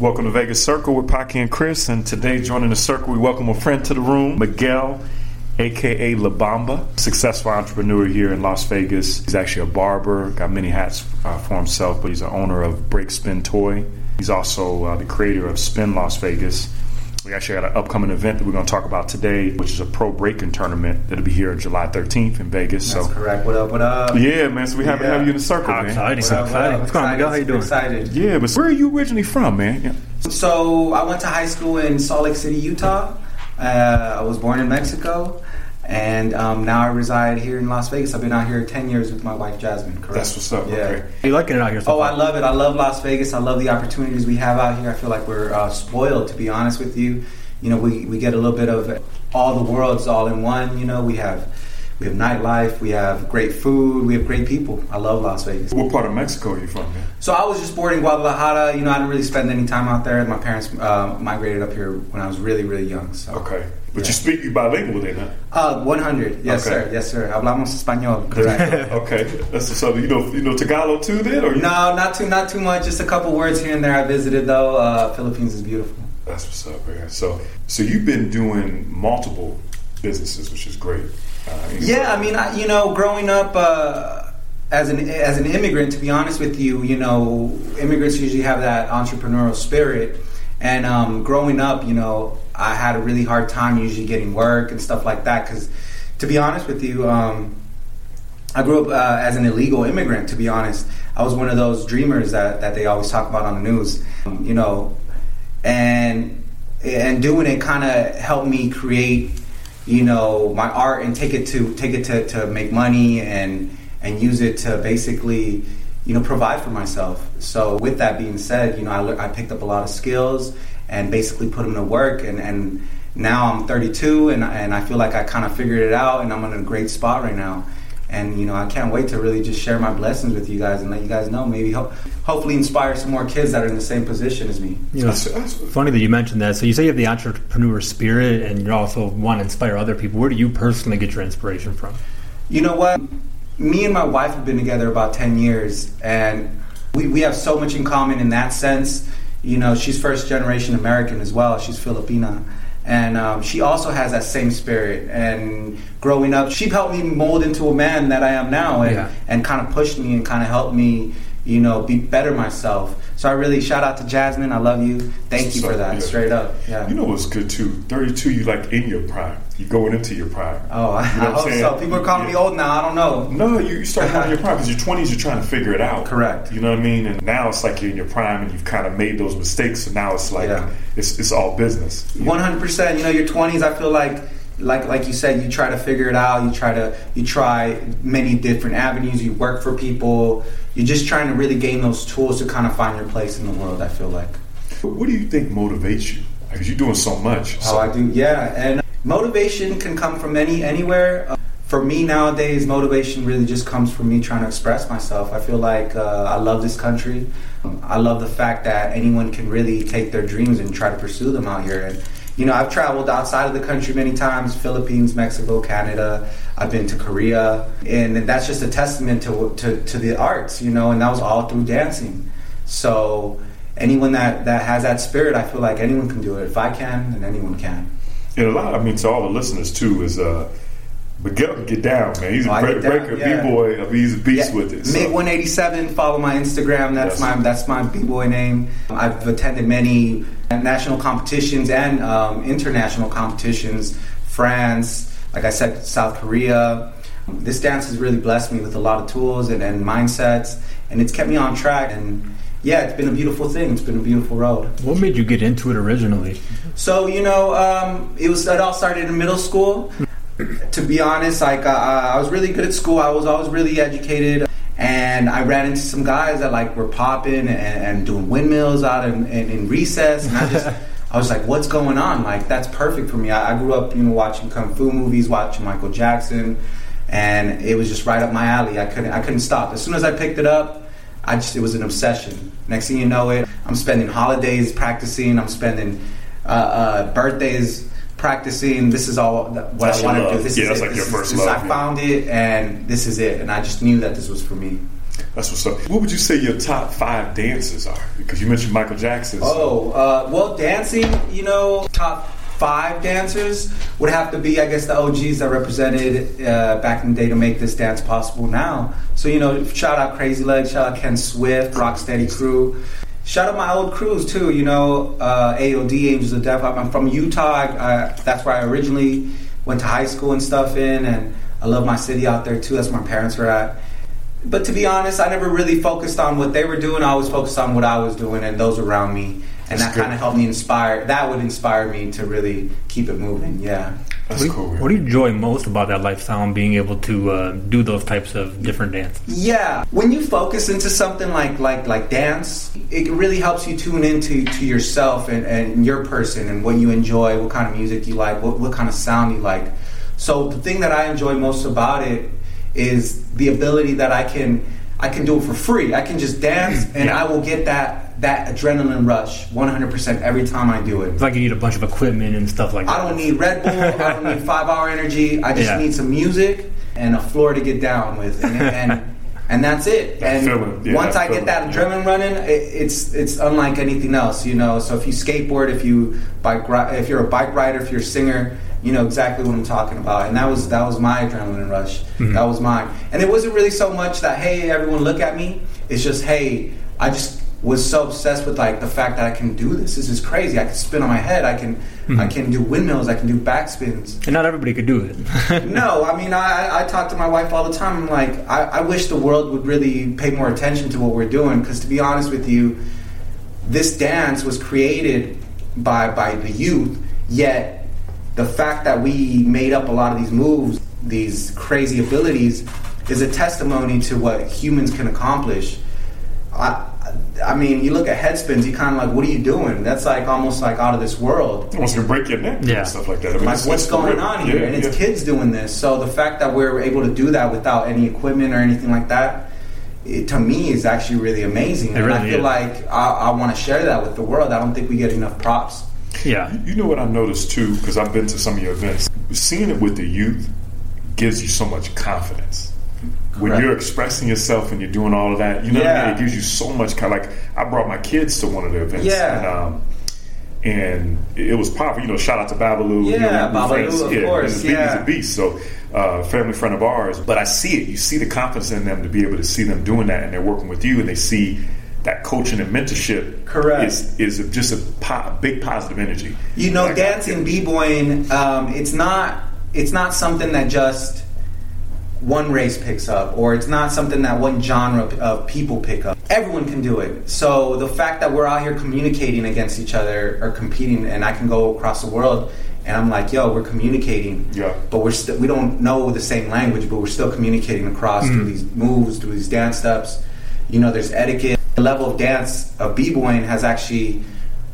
Welcome to Vegas Circle with Pocky and Chris. And today, joining the circle, we welcome a friend to the room, Miguel, aka La Bamba, successful entrepreneur here in Las Vegas. He's actually a barber, got many hats uh, for himself, but he's the owner of Break Spin Toy. He's also uh, the creator of Spin Las Vegas. We actually got an upcoming event that we're going to talk about today, which is a pro breaking tournament that'll be here on July 13th in Vegas. That's so, correct. What up? What up? yeah, man. So we happy to have you in the circle, How man. exciting! What up, what up? What's going on, Miguel? How you Super doing? Excited. Yeah, but where are you originally from, man? Yeah. So I went to high school in Salt Lake City, Utah. Uh, I was born in Mexico, and um, now I reside here in Las Vegas. I've been out here ten years with my wife Jasmine. Correct. That's what's up. Yeah. Okay. Are you liking it out here? So Oh, far? I love it. I love Las Vegas. I love the opportunities we have out here. I feel like we're uh, spoiled, to be honest with you. You know, we, we get a little bit of all the worlds all in one. You know, we have we have nightlife, we have great food, we have great people. I love Las Vegas. What part of Mexico are you from, man? So I was just born in Guadalajara. You know, I didn't really spend any time out there. My parents uh, migrated up here when I was really, really young. So, Okay. But Yeah. you speak you bilingual then, huh? uh, 100. Yes, Okay. sir. Yes, sir. Hablamos español. Correct. okay. That's what's up. You know you know Tagalog too then? Or you- no, not too, not too much. Just a couple words here and there. I visited though. Uh, Philippines is beautiful. That's what's up, man. So so you've been doing multiple businesses, which is great. Uh, Yeah, I mean, I, you know, growing up uh, as an as an immigrant, to be honest with you, you know, immigrants usually have that entrepreneurial spirit. And um, growing up, you know, I had a really hard time usually getting work and stuff like that. Because, to be honest with you, um, I grew up uh, as an illegal immigrant. To be honest, I was one of those dreamers that, that they always talk about on the news. Um, you know, and and doing it kind of helped me create you know my art and take it to take it to, to make money and and use it to basically you know provide for myself so with that being said you know i, I picked up a lot of skills and basically put them to work and and now i'm 32 and, and i feel like i kind of figured it out and i'm in a great spot right now and you know i can't wait to really just share my blessings with you guys and let you guys know maybe ho- hopefully inspire some more kids that are in the same position as me You know, That's- that's- funny that you mentioned that. So you say you have the entrepreneur spirit, and you also want to inspire other people. Where do you personally get your inspiration from? You know what? Me and my wife have been together about 10 years, and we, we have so much in common in that sense. You know, she's first generation American as well, she's Filipina. And um, she also has that same spirit. And growing up, she helped me mold into a man that I am now and, Yeah. and kind of pushed me and kind of helped me, you know, be better myself. So I really shout out to Jasmine. I love you. Thank you So, for that, yeah. straight up. Yeah. You know what's good too? 32, you like in your prime. You're going into your prime. oh, I, You know I hope saying? so. People are calling me old now. I don't know. No, you, you start having your prime because your 20s, you're trying to figure it out. Correct. You know what I mean? And now it's like you're in your prime and you've kind of made those mistakes. So now it's like, Yeah. it's, it's all business. One hundred percent. You know, your twenties. I feel like, like, like you said, you try to figure it out. You try to, you try many different avenues. You work for people. You're just trying to really gain those tools to kind of find your place in the world. I feel like. What do you think motivates you? Because you're doing so much. Oh, I do. Yeah, and motivation can come from any anywhere. Uh, for me nowadays, motivation really just comes from me trying to express myself. I feel like uh, I love this country. Um, I love the fact that anyone can really take their dreams and try to pursue them out here. And you know, I've traveled outside of the country many times: Philippines, Mexico, Canada. I've been to Korea, and that's just a testament to to, to the arts. You know, and that was all through dancing. So anyone that that has that spirit, I feel like anyone can do it. If I can, then anyone can. And a lot, I mean, to all the listeners too, is uh, Miguel can get down, man. He's a Oh, I break, get breaker, yeah. b-boy. I mean, he's a beast Yeah, with it. so- Mig one eighty seven. Follow my Instagram. That's Yes. my that's my b boy name. I've attended many national competitions and um, international competitions. France, like I said, South Korea. This dance has really blessed me with a lot of tools and, and mindsets, and it's kept me on track. And yeah, it's been a beautiful thing. It's been a beautiful road. What made you get into it originally? So you know, um, it was it all started in middle school. to be honest, like uh, I was really good at school. I was always really educated, and I ran into some guys that like were popping and, and doing windmills out in, in, in recess, and I just. I was like, "What's going on?" Like, that's perfect for me. I, I grew up, you know, watching kung fu movies, watching Michael Jackson, and it was just right up my alley. I couldn't, I couldn't stop. As soon as I picked it up, I just, it was an obsession. Next thing you know, it, I'm spending holidays practicing. I'm spending uh, uh, birthdays practicing. This is all what That's I want to do. This Yeah, is that's it. like This your is- first this- love, I found it, and this is it. And I just knew that this was for me. That's what's up. What would you say your top five dances are? Because you mentioned Michael Jackson. so- Oh, uh, well, dancing, you know, top five dancers would have to be, I guess, the OGs that represented uh, back in the day to make this dance possible now. So, you know, shout out Crazy Legs, shout out Ken Swift, Rocksteady Crew. Shout out my old crews too, you know, uh, AOD, Angels of Death. I'm from Utah. I, I, that's where I originally went to high school and stuff in, and I love my city out there too. That's where my parents were at. But to be honest, I never really focused on what they were doing. I always focused on what I was doing and those around me. And That's that kind of helped me inspire. That would inspire me to really keep it moving. Yeah. That's What do, you, cool. what do you enjoy most about that lifestyle and being able to uh, do those types of different dances? Yeah. When you focus into something like like like dance, it really helps you tune into to yourself and, and your person and what you enjoy, what kind of music you like, what, what kind of sound you like. So the thing that I enjoy most about it is the ability that I can I can do it for free. I can just dance and Yeah. I will get that that adrenaline rush 100% every time I do it. It's like you need a bunch of equipment and stuff like that. I don't need Red Bull. I don't need five hour energy. I just Yeah. need some music and a floor to get down with, and and, and that's it. And yeah, once I get that adrenaline running, it, it's it's unlike anything else, you know. So if you skateboard, if you bike, if you're a bike rider, if you're a singer, you know exactly what I'm talking about. And that was that was my adrenaline rush. Mm-hmm. That was mine. And it wasn't really so much that hey, everyone look at me. It's just hey, I just was so obsessed with like the fact that I can do this. This is crazy. I can spin on my head. I can I can do windmills. I can do backspins. And not everybody could do it. No, I mean, I, I talk to my wife all the time. I'm like, I, I wish the world would really pay more attention to what we're doing. Because to be honest with you, this dance was created by by the youth. Yet the fact that we made up a lot of these moves, these crazy abilities, is a testimony to what humans can accomplish. I, I mean, you look at head spins, you kind of like, what are you doing? That's like almost like out of this world Almost gonna break your neck Yeah. and stuff like that. I mean, like what's going real. on here Yeah, and it's yeah. kids doing this so the fact that we're able to do that without any equipment or anything like that it, to me is actually really amazing It and i feel is. like i, I want to share that with the world i don't think we get enough props yeah. You know what I noticed too, because I've been to some of your events. Seeing it with the youth gives you so much confidence. When you're expressing yourself and you're doing all of that, you know what I mean? It gives you so much kind like I brought my kids to one of the events. Yeah. And, um, and it was powerful. You know, shout out to Babalu. you know, Yeah, Babalu, of yeah, course, He's a, beast, yeah. he's a beast. So, uh, family friend of ours. But I see it. You see the confidence in them to be able to see them doing that, and they're working with you, and they see that coaching and mentorship. Correct. Is is just a po- big positive energy. you know Like, dancing b-boying um, it's not it's not something that just one race picks up or it's not something that one genre of people pick up everyone can do it so the fact that we're out here communicating against each other or competing and i can go across the world and i'm like yo we're communicating Yeah. but we're still we don't know the same language but we're still communicating across through these moves through these dance steps you know there's etiquette the level of dance of b-boying has actually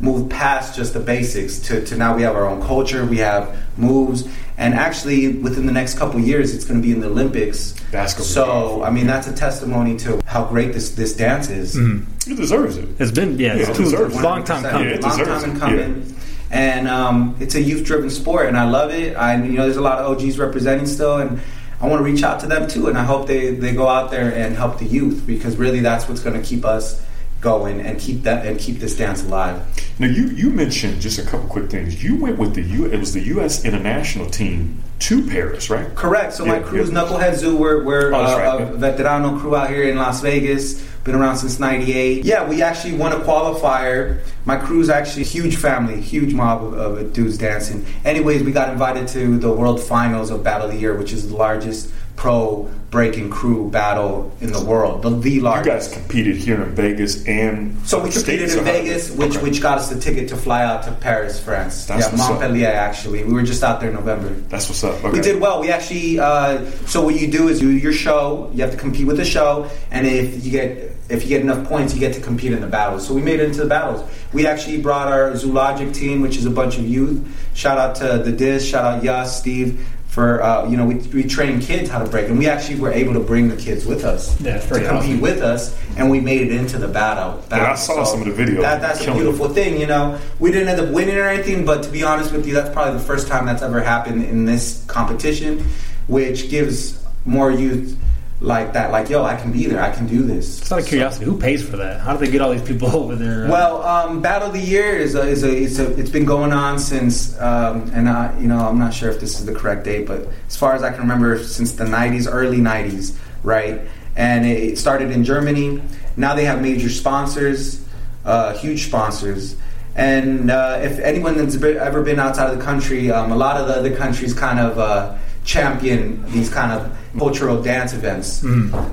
moved past just the basics to, to now we have our own culture we have moves and actually within the next couple of years it's going to be in the olympics That's so i mean that's a testimony to how great this this dance is It deserves it. It's been, yeah, Yeah, it's it too, deserves long time coming. Yeah, it long time in it. coming. And um, it's a youth-driven sport, and I love it. I, you know, there's a lot of OGs representing still, and I want to reach out to them too. And I hope they, they go out there and help the youth because really that's what's going to keep us going and keep that and keep this dance alive. Now you you mentioned just a couple quick things. You went with the U. It was the U.S. international team to Paris, right? Correct. So my Yeah, crew's yeah. Knucklehead Zoo. We're, we're Oh, uh, right, a veterano crew out here in Las Vegas. Been around since '98. Yeah, we actually won a qualifier. My crew's actually a huge family, huge mob of, of dudes dancing. Anyways, we got invited to the World Finals of Battle of the Year, which is the largest pro breaking crew battle in the world. The, the You guys competed here in Vegas and So we competed in Vegas, which Okay. which got us the ticket to fly out to Paris, France. That's yeah, what's up. Montpellier. Actually, we were just out there in November. That's what's up. Okay. We did well. We actually. Uh, so what you do is you do your show. You have to compete with the show, and if you get if you get enough points, you get to compete in the battles. So we made it into the battles. We actually brought our Zoologic team, which is a bunch of youth. Shout out to the Diz. Shout out Yas, Steve. For uh, you know, we, we train kids how to break, and we actually were able to bring the kids with us Yeah, to compete awesome. with us, and we made it into the battle. Yeah, I saw some of the video. That, that's a Killing it. beautiful thing, you know. We didn't end up winning or anything, but to be honest with you, that's probably the first time that's ever happened in this competition, which gives more youth like that. Like, yo, I can be there. I can do this. It's out of curiosity. Who pays for that? How do they get all these people over there? uh, Well, um, Battle of the Year is a, is a, it's a it's been going on since um, and I, you know I'm not sure if this is the correct date, but as far as I can remember, since the '90s, early '90s, right? And it started in Germany. Now they have major sponsors, uh, huge sponsors. And uh, if anyone that's ever been outside of the country, um, a lot of the other countries kind of uh, champion these kind of cultural dance events.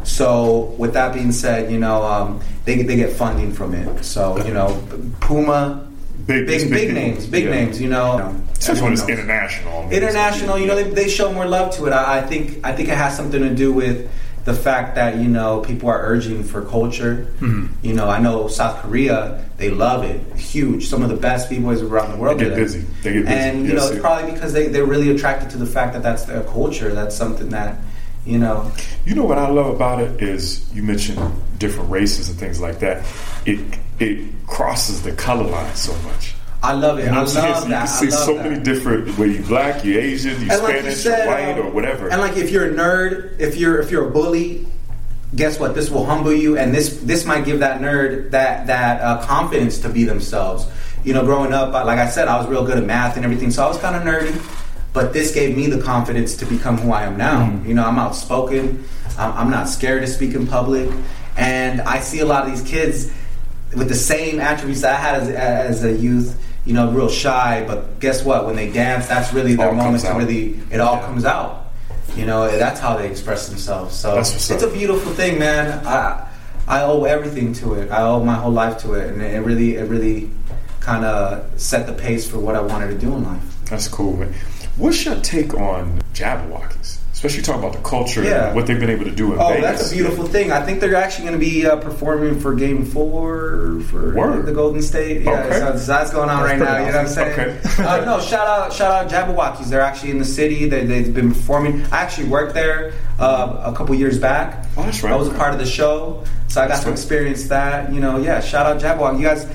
So, with that being said, you know um, they they get funding from it. So, you know, Puma, Big- big big, big. names, big Yeah. names. You know, Especially when it's everyone knows. international. I mean, international. You know, they, they show more love to it. I, I think I think it has something to do with the fact that you know people are urging for culture. Mm-hmm. You know, I know South Korea they love it, huge. Some of the best b boys around the world. They get busy. They get busy. and you Yes, know yeah. it's probably because they they're really attracted to the fact that that's their culture. That's something that you know. You know what I love about it is you mentioned different races and things like that. It it crosses the color line so much. I love it. You know I what I'm saying? love So you can see so that. many different whether you black, you Asian, you and like Spanish, you said, white, um, or whatever. And like if you're a nerd, if you're if you're a bully, guess what? This will humble you, and this this might give that nerd that that uh, confidence to be themselves. You know, growing up, like I said, I was real good at math and everything, so I was kind of nerdy. But this gave me the confidence to become who I am now. Mm-hmm. You know, I'm outspoken. I'm, I'm not scared to speak in public, and I see a lot of these kids with the same attributes that I had as, as a youth. You know, real shy, but guess what? When they dance, that's really their moment to really. It all Yeah. comes out. You know, that's how they express themselves. So it's up. a beautiful thing, man. I I owe everything to it. I owe my whole life to it, and it really it really kind of set the pace for what I wanted to do in life. That's cool, man. What's your take on Jabbawockeez? Especially talking about the culture Yeah. and what they've been able to do in Oh, Vegas. that's a beautiful thing. I think they're actually going to be uh, performing for Game Four for Word. the Golden State. Yeah, Okay. so that's, that's going on That's right now. pretty You know what I'm saying? Okay. uh, no, shout out, shout out Jabbawockeez. They're actually in the city. They, they've been performing. I actually worked there uh, a couple years back. Oh, that's right. I was a part of the show, so I got That's to right. experience that. You know, yeah. Shout out Jabberwock. You guys,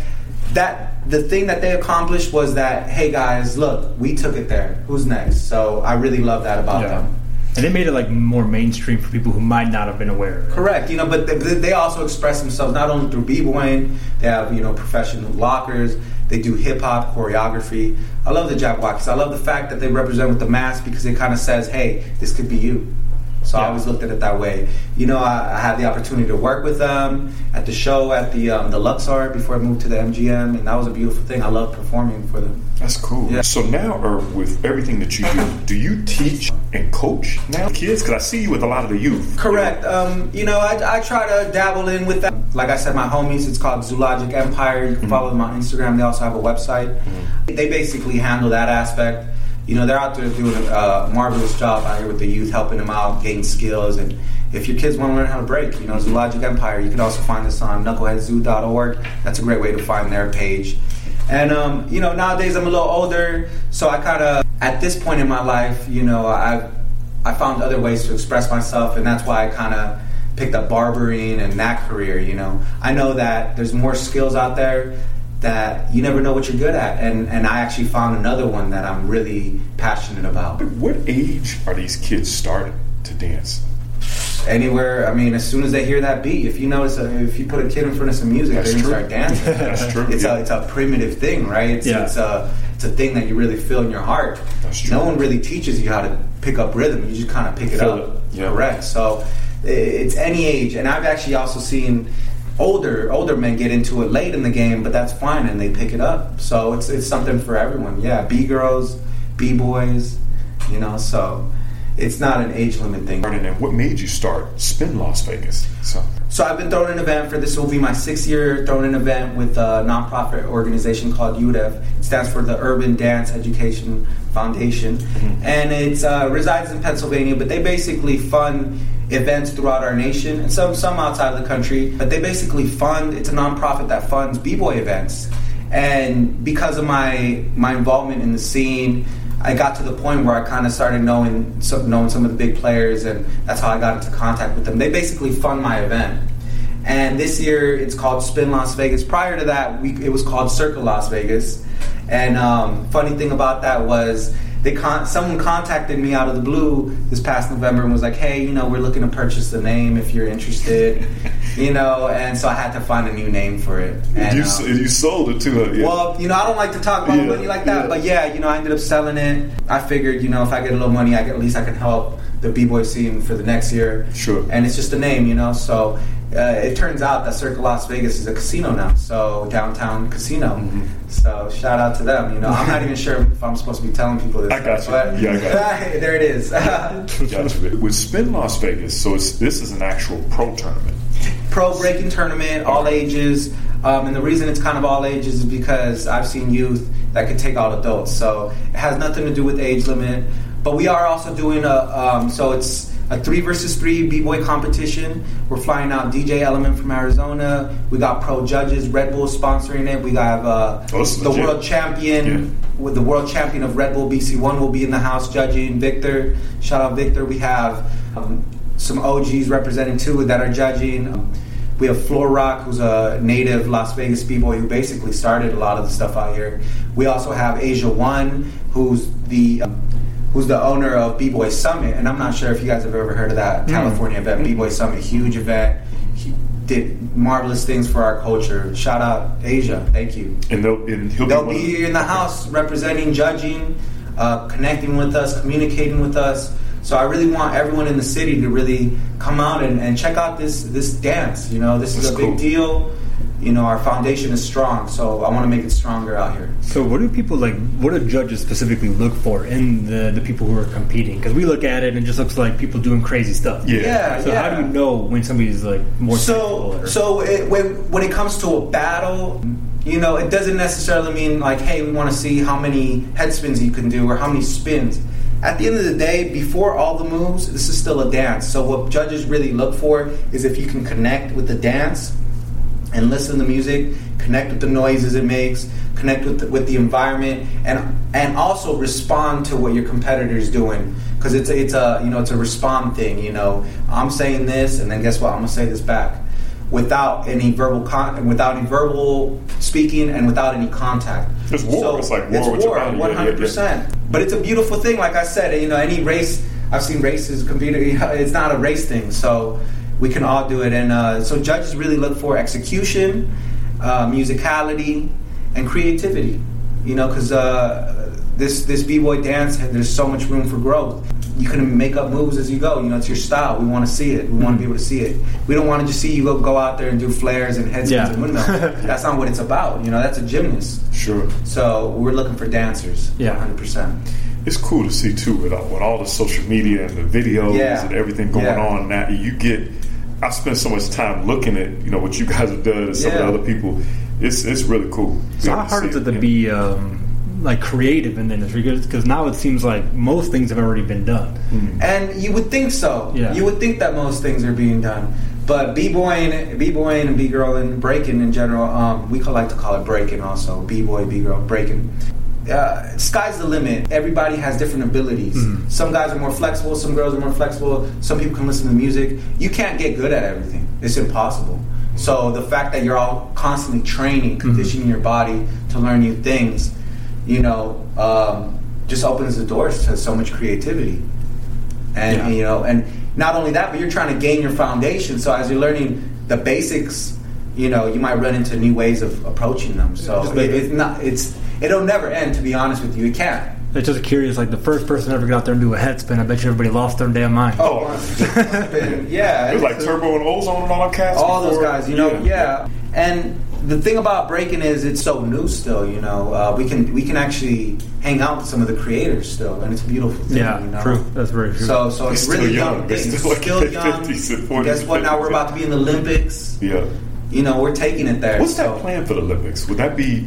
that the thing that they accomplished was that, hey guys, look, we took it there. Who's next? So I really love that about Yeah. them. And they made it like more mainstream for people who might not have been aware. Correct. You know, but they, they also express themselves not only through b-boying. They have you know professional lockers. They do hip hop choreography. I love the Jabbawockeez. I love the fact that they represent with the mask because it kind of says, "Hey, this could be you." So I always looked at it that way. You know, I, I had the opportunity to work with them at the show at the um, the Luxor before I moved to the MGM, and that was a beautiful thing. I love performing for them. That's cool. Yeah. So now, or with everything that you do, do you teach and coach now kids? Because I see you with a lot of the youth. Correct. Um, you know, I, I try to dabble in with that. Like I said, my homies, it's called Zoologic Empire. You can follow them on Instagram. They also have a website. They basically handle that aspect. You know, they're out there doing a marvelous job out here with the youth, helping them out, gain skills. And if your kids want to learn how to break, you know, Zoologic Empire, you can also find us on knuckleheadzoo.org. That's a great way to find their page. And um, you know, nowadays I'm a little older, so I kind of at this point in my life, you know, I I found other ways to express myself, and that's why I kind of picked up barbering and that career. You know, I know that there's more skills out there that you never know what you're good at, and and I actually found another one that I'm really passionate about. What age are these kids starting to dance? Anywhere, I mean, as soon as they hear that beat, if you notice, uh, if you put a kid in front of some music, That's they're gonna true. start dancing. That's true. It's yeah. a it's a primitive thing, right? It's Yeah. it's a it's a thing that you really feel in your heart. That's true. No one really teaches you how to pick up rhythm. You just kind of pick it Feel up. it. Yeah. Correct. So it's any age, and I've actually also seen older older men get into it late in the game, but that's fine, and they pick it up. So it's it's something for everyone. Yeah, b girls, b boys, you know. So it's not an age limit thing. And what made you start Spin Las Vegas? So So I've been throwing an event for this will be my sixth year throwing an event with a nonprofit organization called UDEF. It stands for the Urban Dance Education Foundation, and it uh, resides in Pennsylvania. But they basically fund events throughout our nation and some some outside of the country. But they basically fund. It's a nonprofit that funds b-boy events, and because of my my involvement in the scene. I got to the point where I kind of started knowing some, knowing some of the big players, and that's how I got into contact with them. They basically fund my event, and this year it's called Spin Las Vegas. Prior to that, we, it was called Circle Las Vegas. And um, funny thing about that was they con- someone contacted me out of the blue this past November and was like, "Hey, you know, we're looking to purchase the name if you're interested." you know, and so I had to find a new name for it. And, you, um, you sold it to. Yeah. well, you know, I don't like to talk about Yeah, money like that, yeah. but yeah, you know, I ended up selling it. I figured, you know, if I get a little money, I can, at least I can help the b-boy scene for the next year. Sure. And it's just a name, you know. So uh, it turns out that Circle Las Vegas is a casino now, so downtown casino. Mm-hmm. So shout out to them. You know, I'm not even sure if I'm supposed to be telling people this. I got you. But Yeah, I got there it is. Gotcha. With Spin Las Vegas, so it's, this is an actual pro tournament. pro breaking tournament, all ages. Um, and the reason it's kind of all ages is because I've seen youth that could take out adults. So it has nothing to do with age limit. But we are also doing a, um, so it's a three versus three b-boy competition. We're flying out DJ Element from Arizona. We got pro judges, Red Bull sponsoring it. We got uh, Oh, the legit. world champion Yeah. with the world champion of Red Bull BC1 will be in the house judging. Victor, shout out Victor. We have um, some OGs representing too that are judging. Um, we have Floor Rock, who's a native Las Vegas b-boy who basically started a lot of the stuff out here. We also have Asia One, who's the um, who's the owner of B-Boy Summit, and I'm not sure if you guys have ever heard of that California event, B-Boy Summit, huge event. He did marvelous things for our culture. Shout out Asia, thank you. And, they'll, and he'll They'll be, be of- here in the house representing, judging, uh, connecting with us, communicating with us. So I really want everyone in the city to really come out and, and check out this this dance. You know, this is That's a big deal. You know, our foundation is strong, so I want to make it stronger out here. So, what do people like? What do judges specifically look for in the the people who are competing? Because we look at it and it just looks like people doing crazy stuff. Yeah. Yeah, So, how do you know when somebody's like more so or- so it, when when it comes to a battle you know it doesn't necessarily mean like hey we want to see how many head spins you can do or how many spins at the end of the day before all the moves this is still a dance so what judges really look for is if you can connect with the dance and listen to the music, connect with the noises it makes, connect with the, with the environment, and and also respond to what your competitor's doing because it's a, it's a you know it's a respond thing. You know, I'm saying this, and then guess what? I'm gonna say this back without any verbal con- without any verbal speaking and without any contact. It's war. It's like war It's with war, one hundred percent. But it's a beautiful thing. Like I said, you know, any race I've seen races compete. It's not a race thing, so we can all do it. And uh, so judges really look for execution, uh, musicality, and creativity. You know, because uh, this this b boy dance, there's so much room for growth. You can make up moves as you go. You know, it's your style. We want to see it. We want to be able to see it. We don't want to just see you go, go out there and do flares and head spins Yeah. and windmills. that's not what it's about. You know, that's a gymnast. Sure. So we're looking for dancers. Yeah. 100%. It's cool to see too with all, with all the social media and the videos Yeah. and everything going Yeah. on. Now you get. I spend so much time looking at you know what you guys have done and some Yeah. of the other people. It's it's really cool. So how hard is it to be um, like creative in the industry? Because now it seems like most things have already been done. And you would think so. Yeah. You would think that most things are being done. But b-boying, b-boying and b-girl and breaking in general, um, we could like to call it breaking also. B-boy, b-girl, breaking. Uh, sky's the limit. Everybody has different abilities. Mhm. Some guys are more flexible. Some girls are more flexible. Some people can listen to music. You can't get good at everything. It's impossible. So the fact that you're all constantly training, conditioning your body to learn new things, you know, um, just opens the doors to so much creativity and Yeah. you know and not only that but you're trying to gain your foundation so as you're learning the basics you know you might run into new ways of approaching them so it, it's not it's it'll never end to be honest with you it can't It's just curious, like the first person to ever get out there and do a head spin. I bet you everybody lost their damn mind. Oh. yeah It was like Turbo and Ozone and all them cats. all those guys, you know, yeah. And the thing about breaking is it's so new still. You know, uh, we can we can actually hang out with some of the creators still, and it's a beautiful thing. yeah, you know? true. That's very true. So, so They're it's really young. young. They're thing. still like still young. 50s and 40s Guess what? Now we're about to be in the Olympics. Yeah. You know, we're taking it there. What's so- that plan for the Olympics? Would that be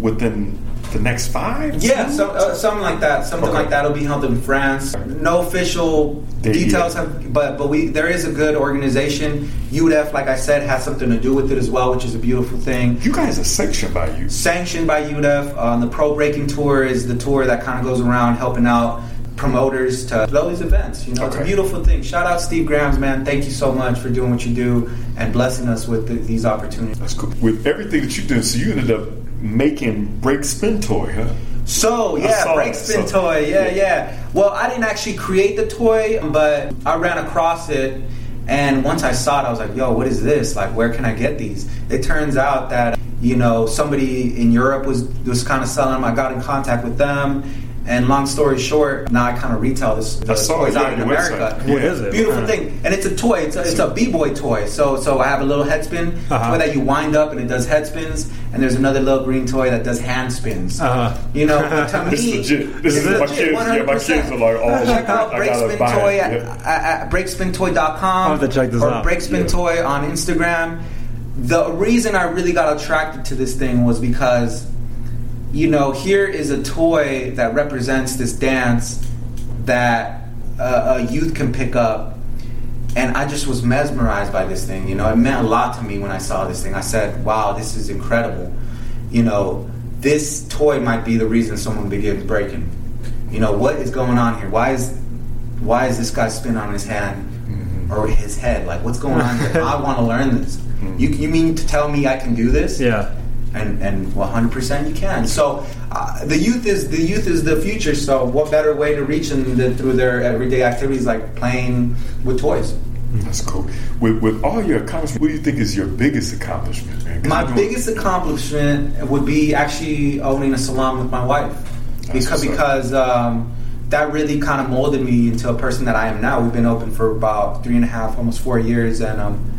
within the next five? Yeah, some, uh, something like that. Something Okay. like that will be held in France. No official Date details yet. have, but but we there is a good organization. UDEF, like I said, has something to do with it as well, which is a beautiful thing. You guys are sanctioned by you. Sanctioned by UDEF. Um, the Pro Breaking Tour is the tour that kind of goes around helping out promoters to all these events. You know, it's a beautiful thing. Shout out Steve Grams, man. Thank you so much for doing what you do and blessing us with the, these opportunities. That's cool. With everything that you've done, so you ended up making Break Spin Toy, huh? So yeah, break spin So- toy. Yeah, yeah. yeah. Well, I didn't actually create the toy, but I ran across it, and once I saw it, I was like, "Yo, what is this? Like, where can I get these?" It turns out that you know somebody in Europe was was kind of selling them. I got in contact with them, and long story short, now I kind of retail this the I saw toys out in America. What Yeah. is it? Beautiful kind thing, and it's a toy. It's a, it's a b-boy toy. So so I have a little head spin Uh-huh. toy that you wind up and it does head spins, and there's another little green toy that does hand spins. Uh-huh. You know, to me, This is legit. This is my legit, kids. Yeah, my 100%. kids are like, oh, check out I Breakspin Toy it. at, Yeah. at, breakspintoy.com I'll have to check this or out. Breakspin Yeah. Toy on Instagram. The reason I really got attracted to this thing was because, you know, here is a toy that represents this dance that uh, a youth can pick up. And I just was mesmerized by this thing. You know, it meant a lot to me when I saw this thing. I said, wow, this is incredible. You know, this toy might be the reason someone begins breaking. You know, what is going on here? Why is why is this guy spin on his hand Mm-hmm. or his head? Like, what's going on here? I want to learn this. You, you mean to tell me I can do this? Yeah. And and 100 percent you can. So uh, the youth is the youth is the future. So what better way to reach them than through their everyday activities like playing with toys? That's cool. With, with all your accomplishments, what do you think is your biggest accomplishment, man? My biggest accomplishment would be actually owning a salon with my wife, That's because because um, that really kind of molded me into a person that I am now. We've been open for about three and a half, almost four years, and um,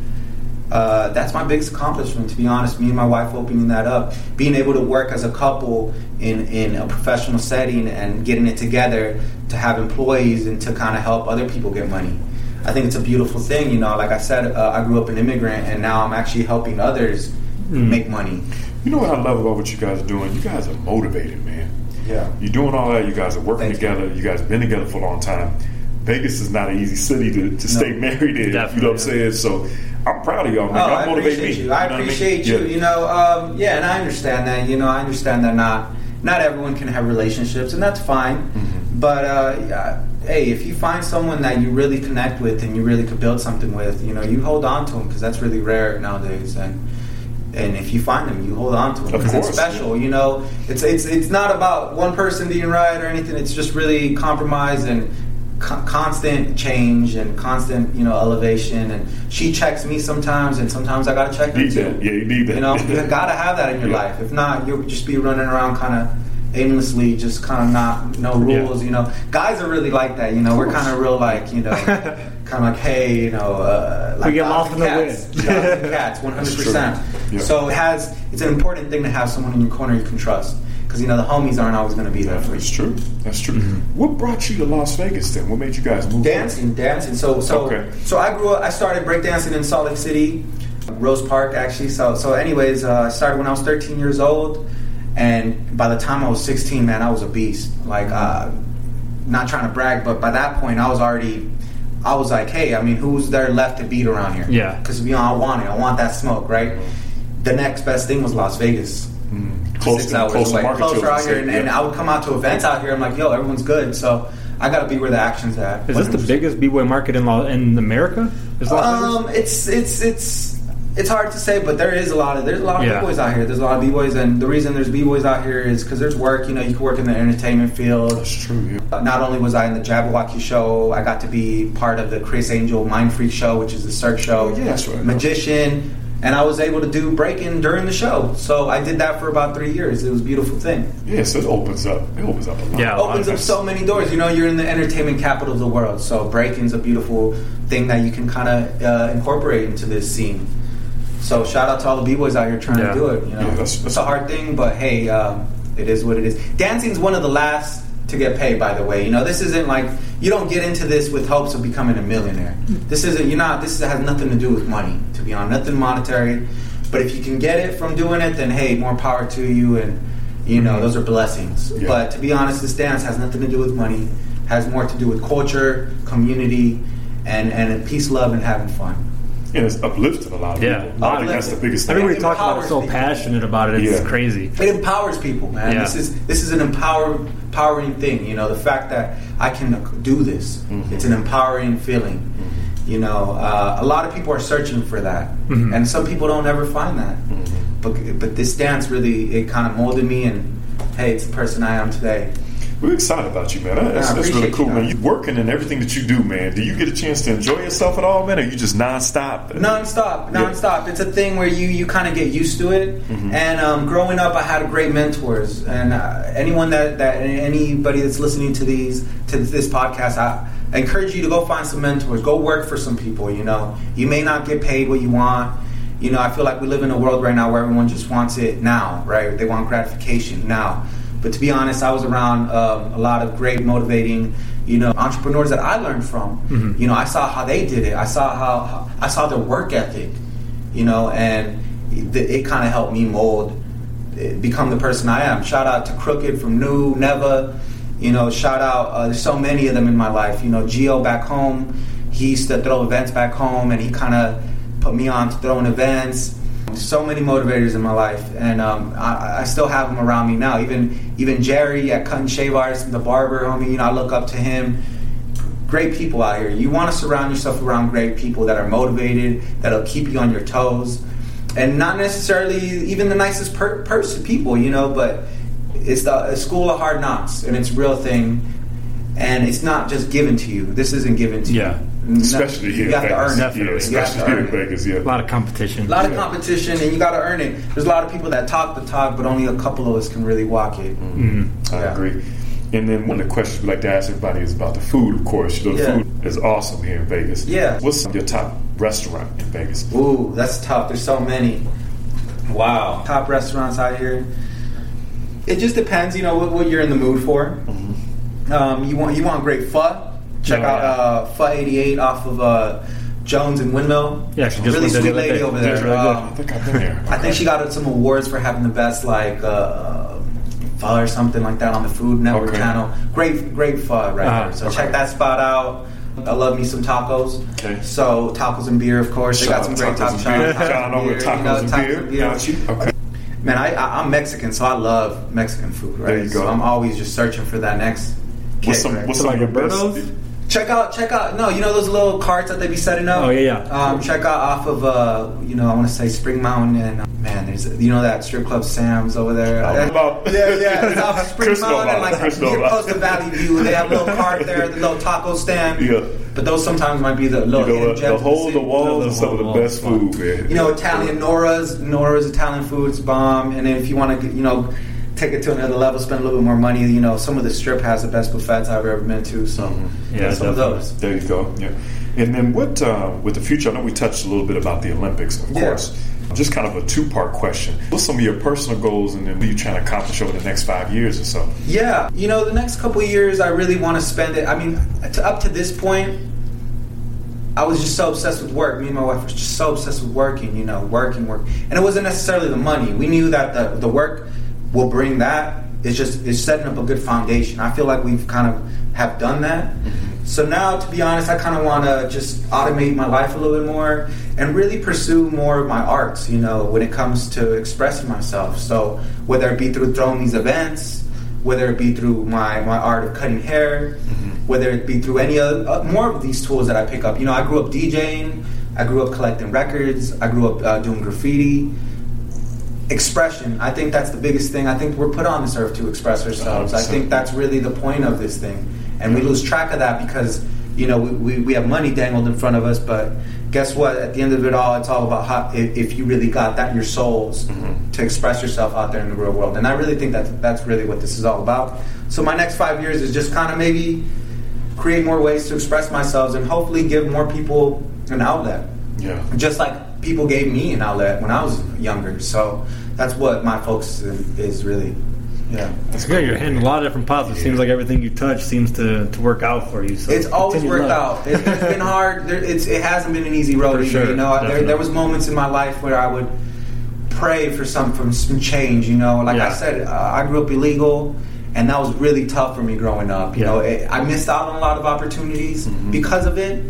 uh, that's my biggest accomplishment. To be honest, me and my wife opening that up, being able to work as a couple in in a professional setting, and getting it together to have employees and to kind of help other people get money. I think it's a beautiful thing. You know, like I said, uh, I grew up an immigrant, and now I'm actually helping others make money. You know what I love about what you guys are doing? You guys are motivated, man. Yeah. You're doing all that. You guys are working Thank you. together. You. guys have been together for a long time. Vegas is not an easy city to, to stay married in. You know what I'm saying? So I'm proud of y'all, man. Oh, Y'all I motivate appreciate me. you. I know what mean? appreciate you. Yeah. You know, um, yeah, and I understand that. You know, I understand that not not everyone can have relationships, and that's fine. Mm-hmm. But uh, yeah, hey, if you find someone that you really connect with and you really could build something with, you know, you hold on to them because that's really rare nowadays. And and if you find them, you hold on to them because it's special. You know, it's it's it's not about one person being right or anything. It's just really compromise and co- constant change and constant you know elevation. And she checks me sometimes, and sometimes I gotta check her Need too. that. Yeah, you need that. You know, you gotta have that in your Yeah. life. If not, you'll just be running around kind of aimlessly, just kind of not no rules. You know, guys are really like that. You know, we're kind of real like you know, kind of like hey, you know, uh, like get dogs lost in the cats. wind. Dogs cats, one hundred percent. So it has it's an important thing to have someone in your corner you can trust because you know the homies aren't always going to be there for you. That's true. That's true. What brought you to Las Vegas then? What made you guys move? Dancing, dancing. So, so, Okay. so I grew up. I started breakdancing in Salt Lake City, Rose Park, actually. So, so, anyways, uh, I started when I was 13 years old, and by the time I was 16, man, I was a beast. Like, uh, not trying to brag, but by that point, I was already. I was like, hey, I mean, who's there left to beat around here? Yeah. Because you know, I want it. I want that smoke, right? The next best thing was Las Vegas. Close Six to, hours close to away, closer children out here, and, and. I would come out to events out here. I'm like, yo, everyone's good, so I got to be where the action's at. Is this the biggest b-boy market in La- in America? Is Vegas? Um, it's it's it's it's hard to say, but there is a lot of there's a lot of Yeah. b boys out here. There's a lot of b boys, and the reason there's b boys out here is because there's work. You know, you can work in the entertainment field. That's true. Yeah. Uh, Not only was I in the Jabberwocky show, I got to be part of the Criss Angel Mind Freak show, which is the Cirque show. Oh, yeah, that's right. Magician, and I was able to do breaking during the show. So I did that for about three years. It was a beautiful thing. Yeah, so it opens up. It opens up a lot. Yeah. opens up so many doors. You know, you're in the entertainment capital of the world, so breaking's a beautiful thing that you can kind of uh, incorporate into this scene. So shout out to all the b boys out here trying Yeah. to do it. You know, Yeah, that's- that's- it's a hard thing, but hey, um, it is what it is. Dancing's one of the last to get paid. By the way, you know, this isn't like you don't get into this with hopes of becoming a millionaire. This isn't. You're not. This has nothing to do with money. To be honest, nothing monetary. But if you can get it from doing it, then hey, more power to you, and you know those are blessings. Yeah. But to be honest, this dance has nothing to do with money. Has more to do with culture, community, and and peace, love, and having fun. And it's uplifting a lot of Yeah. people. I think that's the biggest thing. Everybody talks about it so people. passionate about it. It's Yeah. crazy. It empowers people, man. Yeah. This is this is an empower, empowering thing. You know, the fact that I can do this, Mm-hmm. it's an empowering feeling. You know, uh, a lot of people are searching for that, Mhm. and some people don't ever find that. Mm-hmm. But but this dance really it kind of molded me and hey, it's the person I am today. We're excited about you, man. That's, that's really cool, you man. You working and everything that you do, man. Do you get a chance to enjoy yourself at all, man? Or you just nonstop? Non-stop, Yeah. non-stop. It's a thing where you you kind of get used to it. Mm-hmm. And um, growing up, I had great mentors, and uh, anyone that that anybody that's listening to these to this podcast, I, I encourage you to go find some mentors. Go work for some people. You know, you may not get paid what you want. You know, I feel like we live in a world right now where everyone just wants it now, right? They want gratification now. But to be honest, I was around um, a lot of great, motivating, you know, entrepreneurs that I learned from. You know, I saw how they did it. I saw how, how I saw their work ethic. You know, and it, it kind of helped me mold, eh, become the person I am. Shout out to Crooked from New Neva. You know, shout out. Uh, there's so many of them in my life. You know, Geo back home. He used to throw events back home, and he kind of put me on to throwing events so many motivators in my life, and um, I, I still have them around me now. Even even Jerry at Cut and Shave Artist, the barber, homie. You know, I look up to him. Great people out here. You want to surround yourself around great people that are motivated, that'll keep you on your toes, and not necessarily even the nicest per- person people. You know, but it's the a school of hard knocks, and it's real thing. And it's not just given to you. This isn't given to Yeah. you. Especially here you in have to Vegas. earn it. Definitely. Yeah, You have especially to here earn in it. Vegas, yeah. A lot of competition. A lot of Yeah. competition, and you got to earn it. There's a lot of people that talk the talk, but only a couple of us can really walk it. Mm-hmm. I agree. And then one of the questions we like to ask everybody is about the food, of course. You know, the Yeah. food is awesome here in Vegas. Yeah. What's your top restaurant in Vegas? Ooh, that's tough. There's so many. Wow. Top restaurants out here. It just depends, you know, what, what you're in the mood for. Um, you want you want great pho? Check Oh, out yeah. uh, Pho 88 off of uh, Jones and Windmill. Yeah, actually, just really went there the sweet lady day. over there. was really good. I Um, think I've been there. I think she got some awards for having the best like uh, pho or something like that on the Food Network Okay. channel. Great, great pho right Uh-huh. there. So Okay. check that spot out. I love me some tacos. Okay. So tacos and beer, of course. They got some great tacos tacos. and beer. John over at tacos and beer. Got you. Okay. Man, I, I, I'm Mexican, so I love Mexican food. Right. There you go. So I'm always just searching for that next. What's some right? what's So some like of your best? Roberto's? Check out, check out. No, you know those little carts that they be setting up. Oh, yeah, yeah. Um, check out off of uh, you know, I want to say Spring Mountain and uh, man, there's you know that strip club Sam's over there. Oh, about- yeah, yeah, it's off Spring Chris know Mountain and like Chris know near about close to Valley View. They have a little cart there, the little taco stand. Yeah. But those sometimes might be the You little know hidden what? gems The of hole the city. walls is some of the best in the walls. food, man. You know, Italian Nora's. Nora's Italian food's bomb. And then if you want to, you know, take it to another level, spend a little bit more money. You know, some of the strip has the best buffets I've ever been to. So Mm-hmm. Yeah, some of those. There you go. Yeah. And then what uh, with the future? I know we touched a little bit about the Olympics, of Yeah. course. Just kind of a two part question. What's some of your personal goals, and then what are you trying to accomplish over the next five years or so? Yeah, you know, the next couple years, I really want to spend it. I mean, to, up to this point, I was just so obsessed with work. Me and my wife were just so obsessed with working. You know, working, work, and it wasn't necessarily the money. We knew that the the work will bring that. It's just it's setting up a good foundation. I feel like we've kind of have done that. So now, to be honest, I kind of want to just automate my life a little bit more and really pursue more of my arts. You know, when it comes to expressing myself. So whether it be through throwing these events, whether it be through my, my art of cutting hair, whether it be through any other uh, more of these tools that I pick up. You know, I grew up DJing, I grew up collecting records, I grew up uh, doing graffiti. Expression, I think that's the biggest thing. I think we're put on this earth to express ourselves. I 100%. think that's really the point of this thing, and we lose track of that because you know we, we, we have money dangled in front of us. But guess what? At the end of it all, it's all about how if, if you really got that in your souls mm-hmm. to express yourself out there in the real world. And I really think that that's really what this is all about. So my next five years is just kind of maybe create more ways to express myself and hopefully give more people an outlet Yeah. just like people gave me an outlet when I was younger. So that's what my focus is, is really. Yeah, It's good. You're hitting a lot of different pots. It seems like everything you touch seems to, to work out for you. So it's always worked out. It, it's been hard. There, it's, it hasn't been an easy road. For either, sure, you know, there, there was moments in my life where I would pray for some from some change. You know, like I said, uh, I grew up illegal. And that was really tough for me growing up. You Yeah. know, it, I missed out on a lot of opportunities because of it.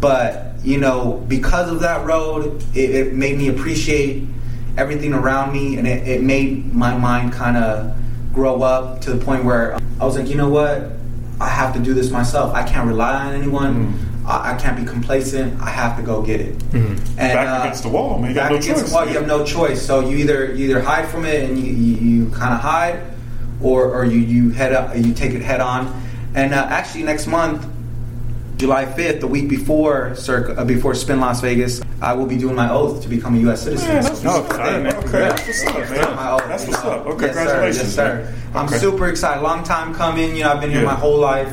But you know, because of that road, it, it made me appreciate everything around me, and it, it made my mind kind of grow up to the point where I was like, you know what, I have to do this myself. I can't rely on anyone. I, I can't be complacent. I have to go get it. And, Back uh, against the wall, man. You got back no against choice. the wall, you have no choice. So you either you either hide from it and you, you, you kind of hide, or or you you head up you take it head on. And uh, actually, next month, July 5th, the week before Circ, uh, before Spin Las Vegas, I will be doing my oath to become a U.S. citizen. Man, that's So what's this up, man. Okay, Yeah. that's what's up, man. my oath, That's what's up. Okay, Yes, sir. congratulations, Yes, sir. man. I'm Okay. super excited. Long time coming. You know, I've been here Yeah. my whole life,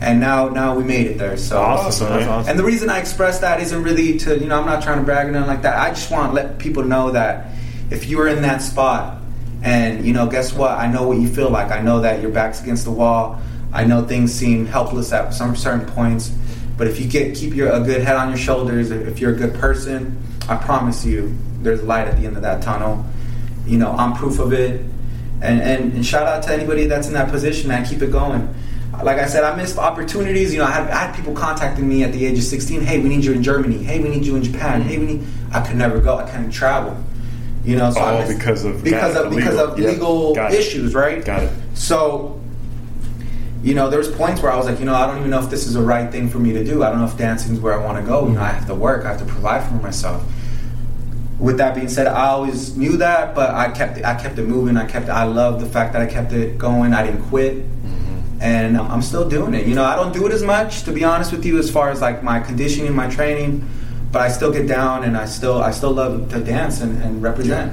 and now now we made it there. So Awesome, man. awesome. and the reason I express that isn't really to, you know, I'm not trying to brag or nothing like that. I just want to let people know that if you are in that spot and, you know, guess what? I know what you feel like. I know that your back's against the wall. I know things seem helpless at some certain points. But if you get keep your a good head on your shoulders, if you're a good person, I promise you there's light at the end of that tunnel. You know, I'm proof of it. And, and, and shout out to anybody that's in that position, man. Keep it going. Like I said, I missed opportunities. You know, I had, I had people contacting me at the age of 16. Hey, we need you in Germany. Hey, we need you in Japan. Mm-hmm. Hey, we need. I could never go. I couldn't travel. You know, so Oh, missed- because of- because of because legal. of Yeah. legal Got it. issues, right? Got it. So, you know, there was points where I was like, you know, I don't even know if this is the right thing for me to do. I don't know if dancing is where I want to go. You know, I have to work. I have to provide for myself. With that being said, I always knew that, but I kept it, I kept it moving. I kept I love the fact that I kept it going. I didn't quit, and um, I'm still doing it. You know, I don't do it as much, to be honest with you, as far as like my conditioning, my training, but I still get down and I still I still love to dance and, and represent.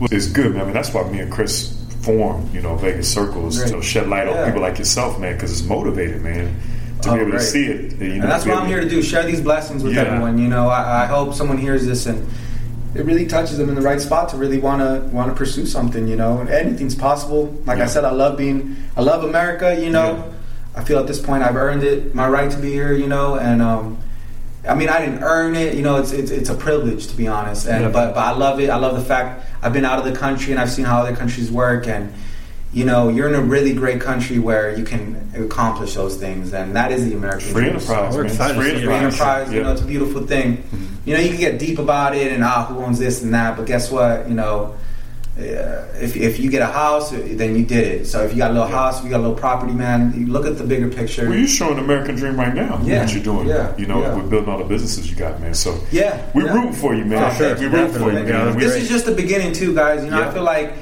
Well, it's good, man. I mean, that's why me and Chris formed, you know, Vegas Circles Great. to shed light on people like yourself, man, because it's motivated, man, to Oh, be able to see it. You know, and that's what I'm here to do: share these blessings with Yeah. everyone. You know, I, I hope someone hears this and it really touches them in the right spot to really want to want to pursue something. You know, and anything's possible. Like Yeah. I said, I love being, I love America. You know, Yeah. I feel at this point I've earned it, my right to be here. You know, and um, I mean, I didn't earn it. You know, it's it's, it's a privilege to be honest. And Yeah. but but I love it. I love the fact I've been out of the country and I've seen how other countries work and. You know, you're in a really great country where you can accomplish those things, and that is the American Free dream. enterprise, We're excited Free to see it. Free enterprise. enterprise, you know, it's a beautiful thing. You know, you can get deep about it and ah, who owns this and that, but guess what? You know, uh, if if you get a house, then you did it. So if you got a little Yeah. house, if you got a little property, man, you look at the bigger picture. Well, you're showing the American dream right now. Yeah. What you're doing. Yeah. You know, Yeah. we're building all the businesses you got, man. So yeah, we're yeah. rooting for you, man. Oh, sure. We're rooting for you, man. yeah. This is just the beginning, too, guys. You know, Yeah. I feel like,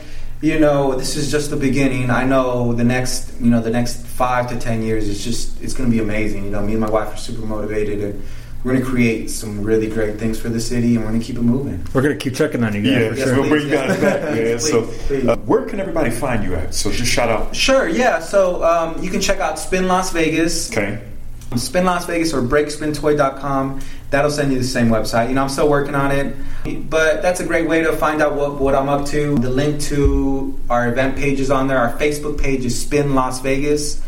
you know, this is just the beginning. I know the next, you know, the next five to ten years is just, it's going to be amazing. You know, me and my wife are super motivated, and we're going to create some really great things for the city, and we're going to keep it moving. We're gonna keep checking on you guys yeah, for Yes, sure. we'll bring you guys yes. back, man. so, Please, please. Uh, where can everybody find you at? So, just shout out. Sure, yeah. So um, you can check out Spin Las Vegas. Okay. Spin Las Vegas or breakspintoy.com. That'll send you the same website. You know, I'm still working on it, but that's a great way to find out what, what I'm up to. The link to our event page is on there. Our Facebook page is Spin Las Vegas.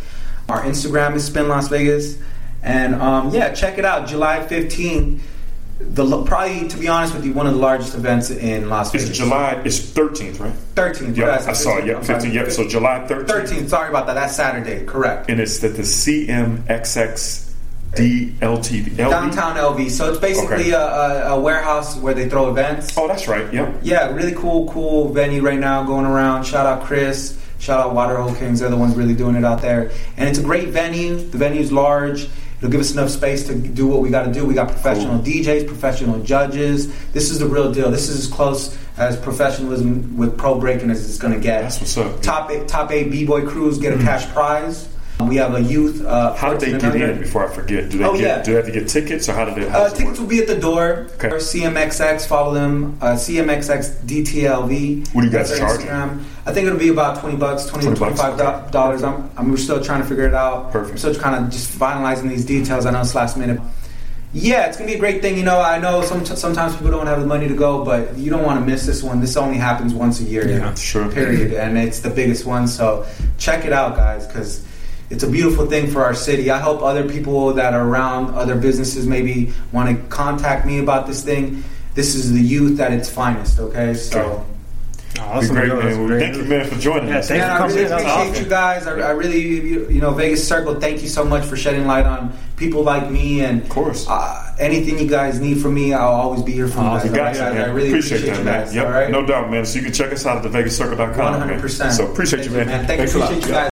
Our Instagram is Spin Las Vegas. And um, yeah, check it out. July 15th. The probably, to be honest with you, one of the largest events in Las Vegas. It's July. It's 13th, right? 13th. Yeah, I saw it. Yep, 15th. Yep. So July 13th. 13th. Sorry about that. That's Saturday. Correct. And it's at the CMXX DLTV. Downtown LV. So it's basically Okay. a, a, a warehouse where they throw events. Oh, that's right. Yep. Yeah, really cool, cool venue right now going around. Shout out Chris. Shout out Waterhole Kings. They're the ones really doing it out there. And it's a great venue. The venue's large. It'll give us enough space to do what we got to do. We got professional Cool. DJs, professional judges. This is the real deal. This is as close as professionalism with pro breaking as it's going to get. That's what's up. Top eight, top eight b-boy crews get a mm. cash prize. We have a youth. Uh, How did they get in before I forget? Do they Oh, get? yeah. Do they have to get tickets, or how did they? How Uh, tickets work? will be at the door. Okay. Or CMXX, follow them. Uh, CMXX DTLV. What do you guys charge? I think it'll be about twenty bucks, twenty, 20 to bucks, twenty-five okay. dollars. I'm, I'm we're still trying to figure it out. Perfect. I'm still kind of just finalizing these details. I know it's last minute. Yeah, it's gonna be a great thing. You know, I know some, sometimes people don't have the money to go, but you don't want to miss this one. This only happens once a year. Yeah, sure. Period, and it's the biggest one. So check it out, guys, because it's a beautiful thing for our city. I hope other people that are around, other businesses, maybe want to contact me about this thing. This is the youth at its finest. Okay, so. Okay. Be Awesome, great, bro. That's man. Well, great thank you, news. man, for joining Yeah, us. thank Man, you I for really coming in. That appreciate awesome. you guys. I, I really, you you know, Vegas Circle. Thank you so much for shedding light on people like me and Of course. uh, anything you guys need from me. I'll always be here for you guys. We got you, guys? man. I really appreciate, appreciate, that, you man. Yep, all right, no doubt, man. So you can check us out at thevegascircle.com. hundred percent. So appreciate you, man. Thank you. Thanks a lot. Appreciate you Yep. guys.